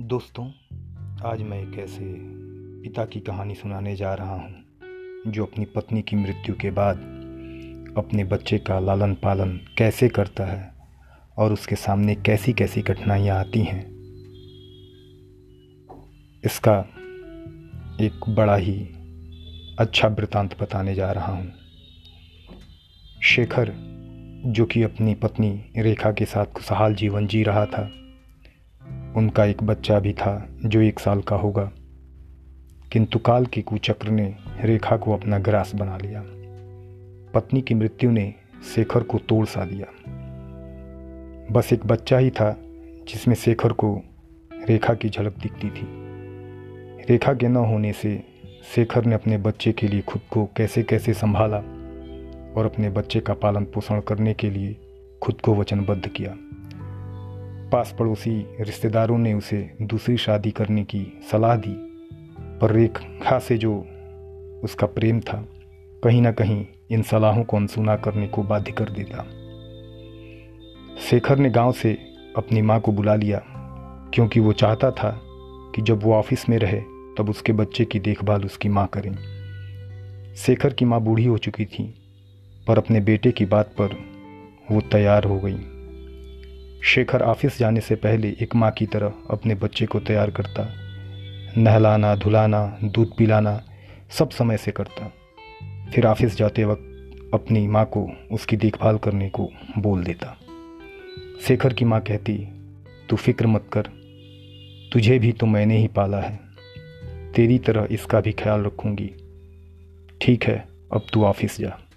दोस्तों, आज मैं एक ऐसे पिता की कहानी सुनाने जा रहा हूँ, जो अपनी पत्नी की मृत्यु के बाद अपने बच्चे का लालन पालन कैसे करता है और उसके सामने कैसी कैसी कठिनाइयाँ आती हैं। इसका एक बड़ा ही अच्छा वृतांत बताने जा रहा हूँ। शेखर, जो कि अपनी पत्नी रेखा के साथ खुशहाल जीवन जी रहा था उनका एक बच्चा भी था, जो एक साल का होगा। किंतु काल के कुचक्र ने रेखा को अपना ग्रास बना लिया। पत्नी की मृत्यु ने शेखर को तोड़ सा दिया। बस एक बच्चा ही था, जिसमें शेखर को रेखा की झलक दिखती थी। रेखा के न होने से शेखर ने अपने बच्चे के लिए खुद को कैसे कैसे संभाला और अपने बच्चे का पालन पोषण करने के लिए खुद को वचनबद्ध किया। पास पड़ोसी रिश्तेदारों ने उसे दूसरी शादी करने की सलाह दी, पर रेखा से जो उसका प्रेम था, कहीं ना कहीं इन सलाहों को अनसुना करने को बाध्य कर देता। शेखर ने गाँव से अपनी माँ को बुला लिया, क्योंकि वो चाहता था कि जब वो ऑफ़िस में रहे, तब उसके बच्चे की देखभाल उसकी माँ करें। शेखर की माँ बूढ़ी हो चुकी थी, पर अपने बेटे की बात पर वो तैयार हो गई। शेखर ऑफ़िस जाने से पहले एक माँ की तरह अपने बच्चे को तैयार करता। नहलाना, धुलाना, दूध पिलाना, सब समय से करता। फिर ऑफ़िस जाते वक्त अपनी माँ को उसकी देखभाल करने को बोल देता। शेखर की माँ कहती, तू फ़िक्र मत कर। तुझे भी तो मैंने ही पाला है। तेरी तरह इसका भी ख्याल रखूँगी। ठीक है, अब तू ऑफ़िस जा।